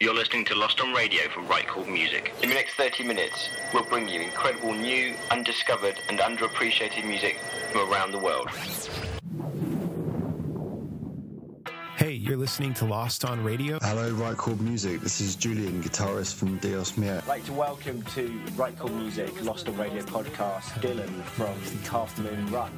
You're listening to Lost on Radio for Right Chord Music. In the next 30 minutes, we'll bring you incredible new, undiscovered, and underappreciated music from around the world. Hey, you're listening to Lost on Radio. Hello, Right Chord Music. This is Julian, guitarist from Dios Mio. I'd like to welcome to Right Chord Music Lost on Radio podcast Dylan from Half Moon Run.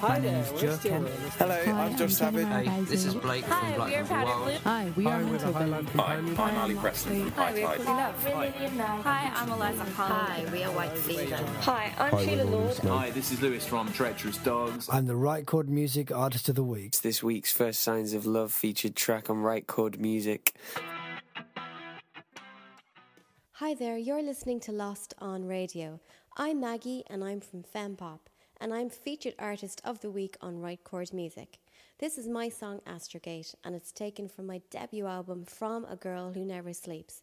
Hi there, we're still Hello, I'm Josh Savage. Hey, this is Blake from Hi, Black we're Wild. Hi, we are with a Highland Hi, I'm Ali Preston Hi, we're Tide. Cooley Love. Hi, I'm Eliza Holland. Hi, we are White Season. Hi, I'm Sheila Lord. Hi, this is Lewis from Treacherous Dogs. I'm the Right Chord Music Artist of the Week. This week's First Signs of Love featured track on Right Chord Music. Hi there, you're listening to Lost on Radio. I'm Maggie and I'm from Fempop, and I'm featured artist of the week on Right Chord Music. This is my song Astrogate, and it's taken from my debut album From a Girl Who Never Sleeps.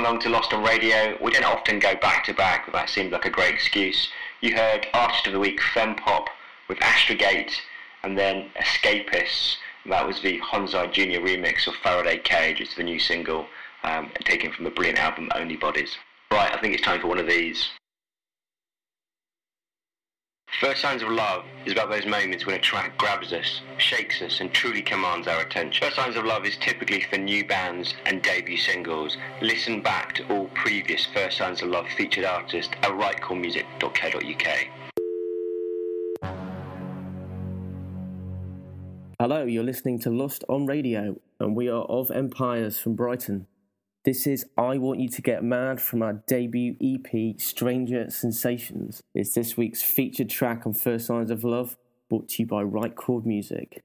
along to Lost on Radio. We don't often go back to back, but that seemed like a great excuse. You heard Artist of the Week Fempop with Astrogate and then Escapists That was the Honzai Junior remix of Faraday Cage. It's the new single um, taken from the brilliant album Only Bodies. Right, I think it's time for one of these. First Signs of Love is about those moments when a track grabs us, shakes us, and truly commands our attention. First Signs of Love is typically for new bands and debut singles. Listen back to all previous First Signs of Love featured artists at rightchordmusic.co.uk. Hello, you're listening to Lost on Radio, and we are of Empires from Brighton. This is I Want You to Get Mad from our debut EP, Stranger Sensations. It's this week's featured track on First Signs of Love, brought to you by Right Chord Music.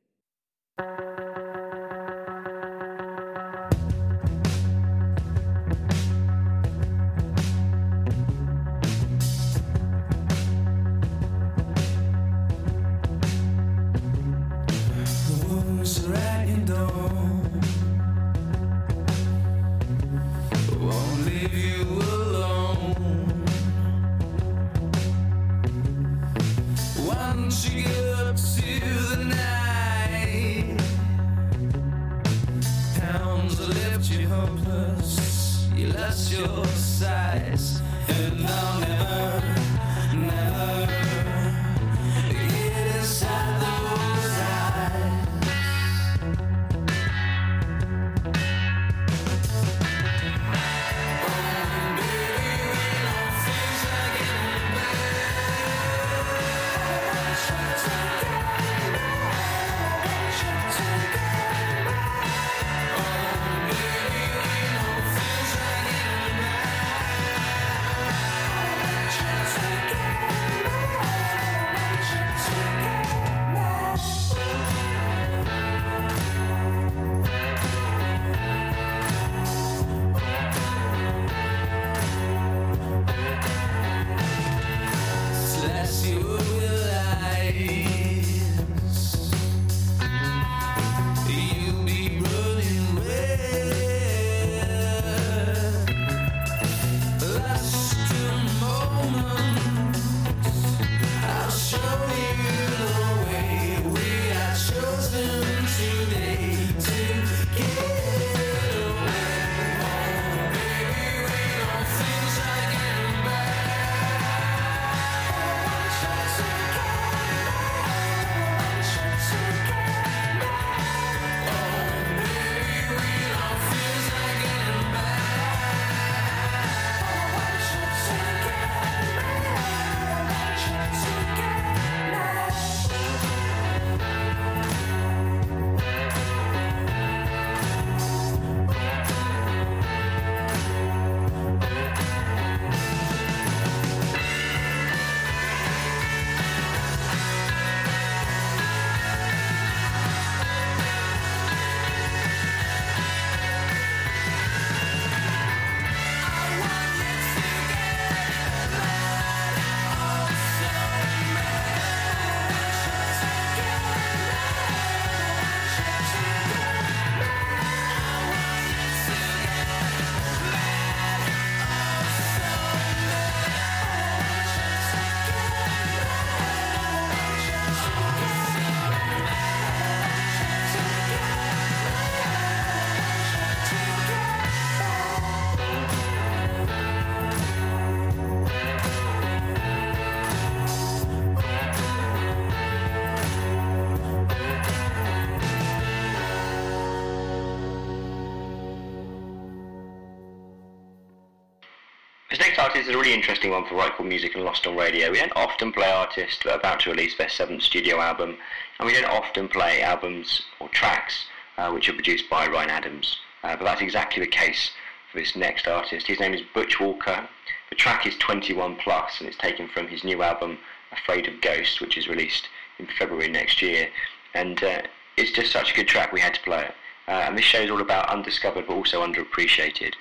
Artist is a really interesting one for Right Chord Music and Lost on Radio. We don't often play artists that are about to release their seventh studio album, and we don't often play albums or tracks uh, which are produced by Ryan Adams. Uh, but that's exactly the case for this next artist. His name is Butch Walker. The track is 21 plus, and it's taken from his new album Afraid of Ghosts, which is released in February next year. And uh, it's just such a good track, we had to play it. Uh, and this show is all about undiscovered but also underappreciated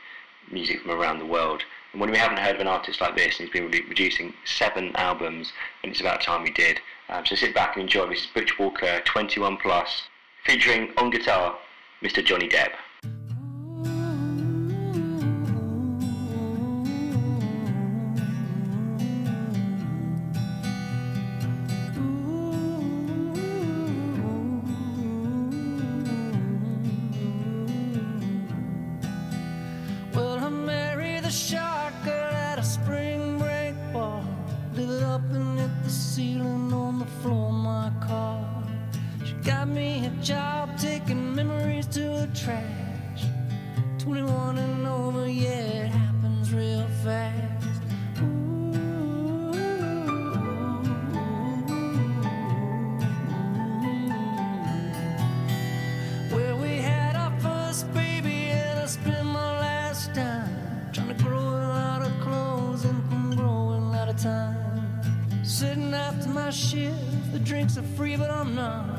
music from around the world. And when we haven't heard of an artist like this, and he's been producing seven albums, and it's about time we did. Um, so sit back and enjoy. This is Butch Walker, 21 plus, featuring on guitar, Mr. Johnny Depp. thinks I'm free, but I'm not.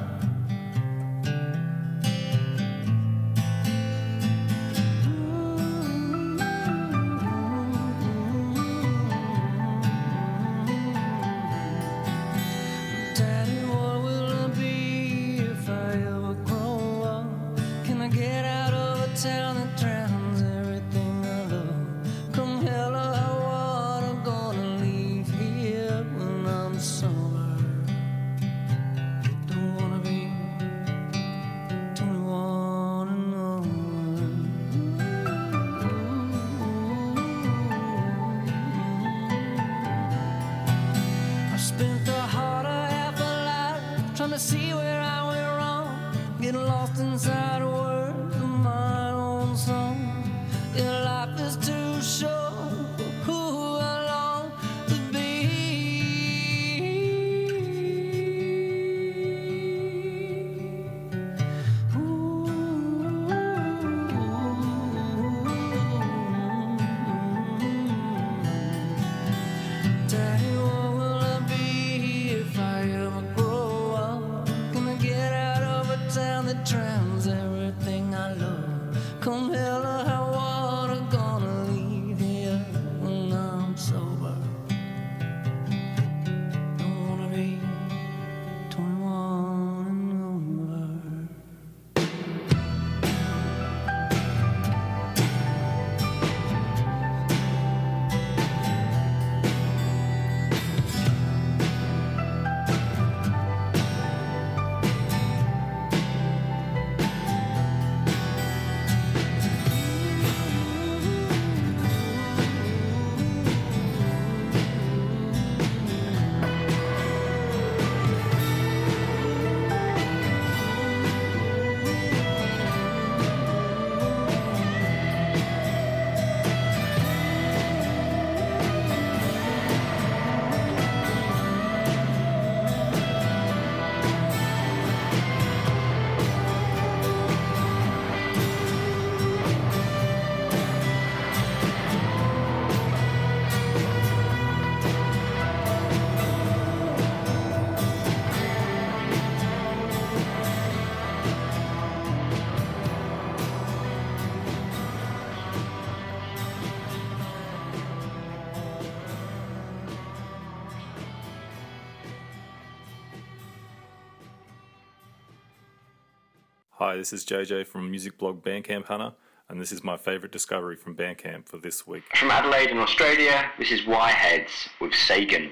Hi, this is JJ from music blog Bandcamp Hunter, and this is my favourite discovery from Bandcamp for this week. From Adelaide in Australia, this is Yheads with Sagan.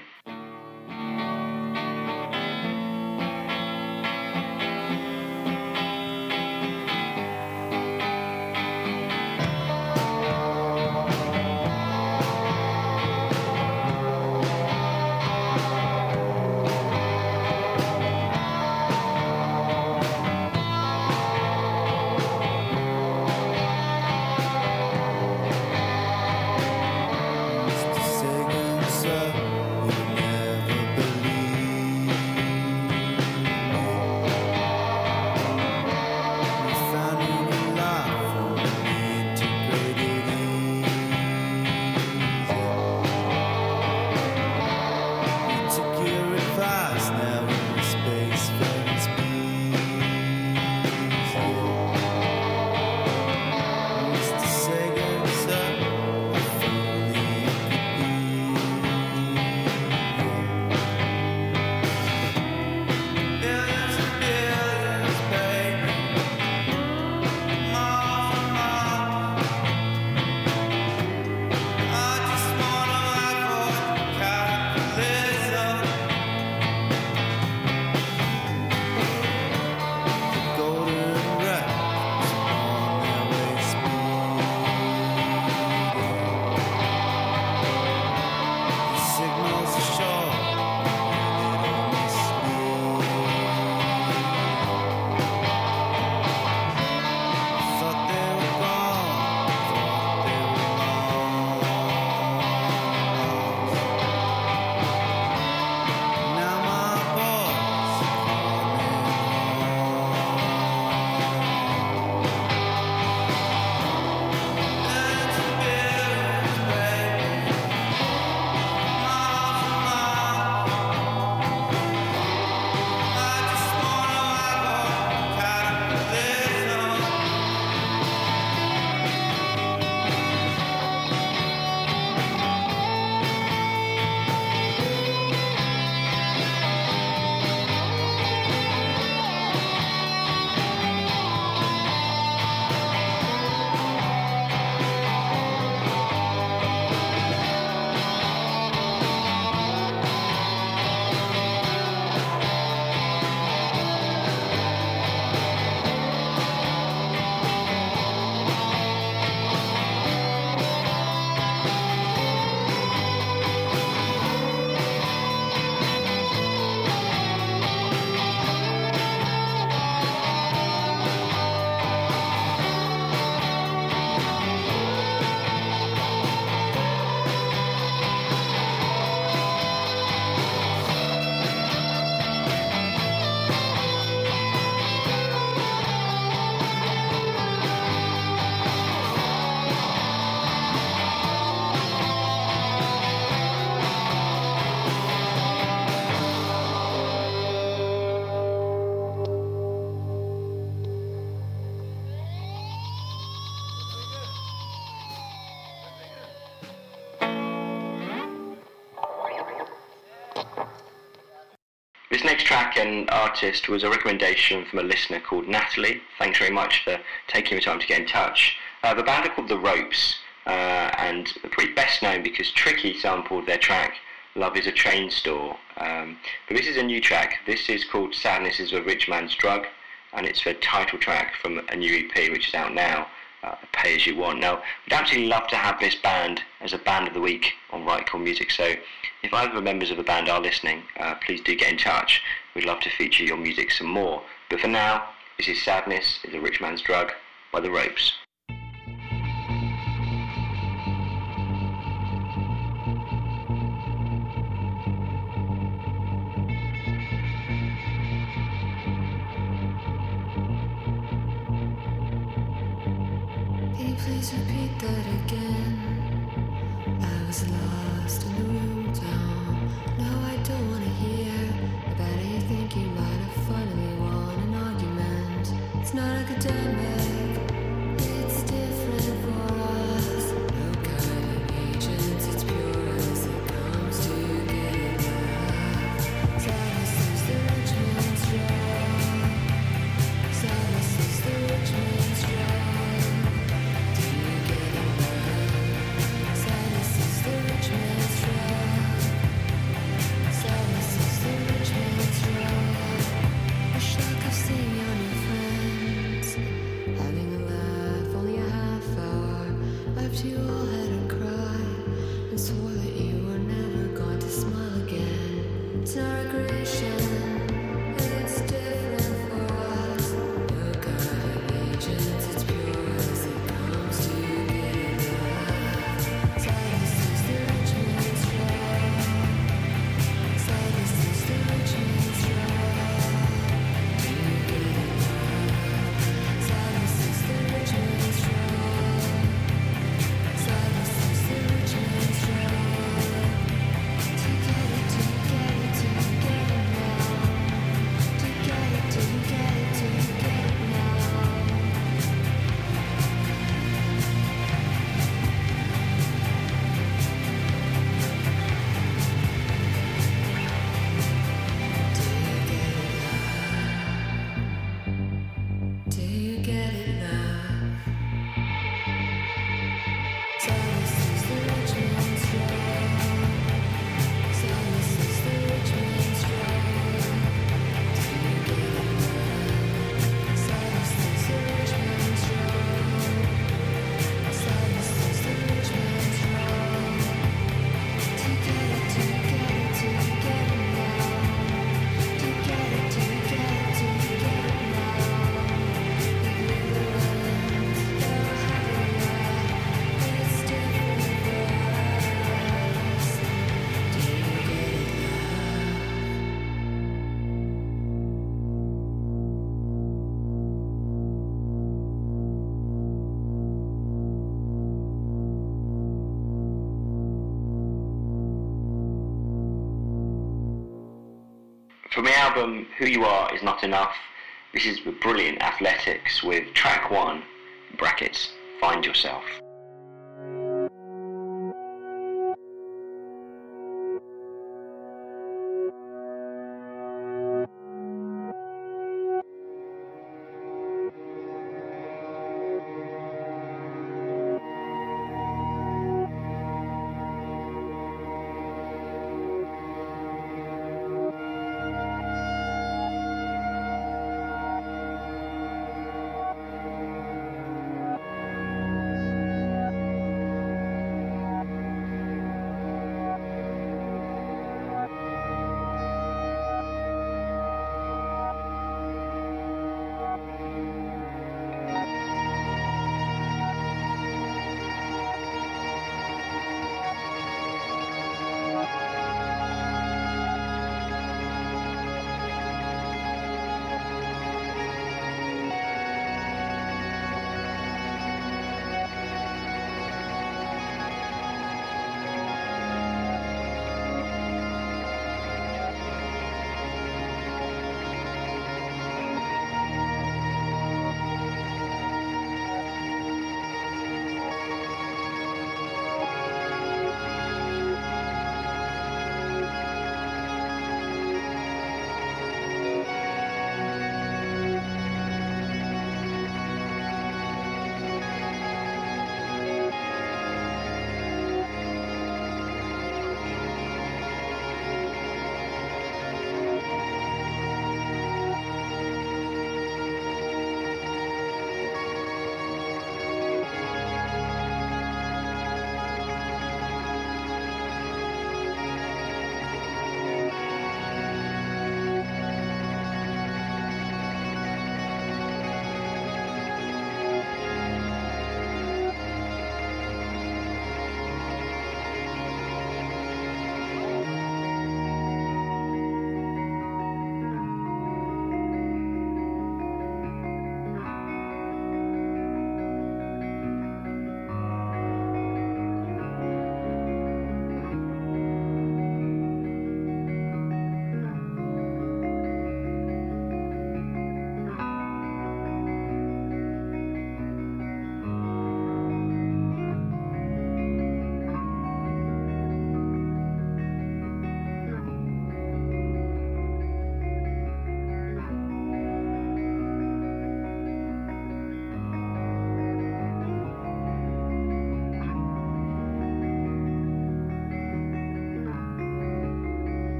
Next track and artist was a recommendation from a listener called Natalie. Thanks very much for taking the time to get in touch. Uh, the band are called The Ropes, uh, and they're probably best known because Tricky sampled their track Love is a Chain Store. Um, but this is a new track. This is called Sadness is a Rich Man's Drug, and it's the title track from a new EP which is out now, uh, Pay As You Want. Now, we'd absolutely love to have this band as a band of the week on Right Chord Music, so if either members of the band are listening, uh, please do get in touch. We'd love to feature your music some more. But for now, this is Sadness is a Rich Man's Drug by The Ropes. From the album Who You Are Is Not Enough, this is brilliant athletics with track one, brackets, Find Yourself.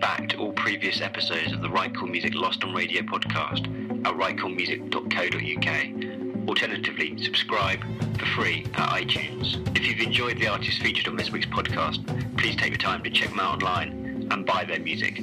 Back to all previous episodes of the Right Music Lost on Radio podcast at rightchordmusic.co.uk. Alternatively, subscribe for free at iTunes. If you've enjoyed the artists featured on this week's podcast, please take the time to check them out online and buy their music.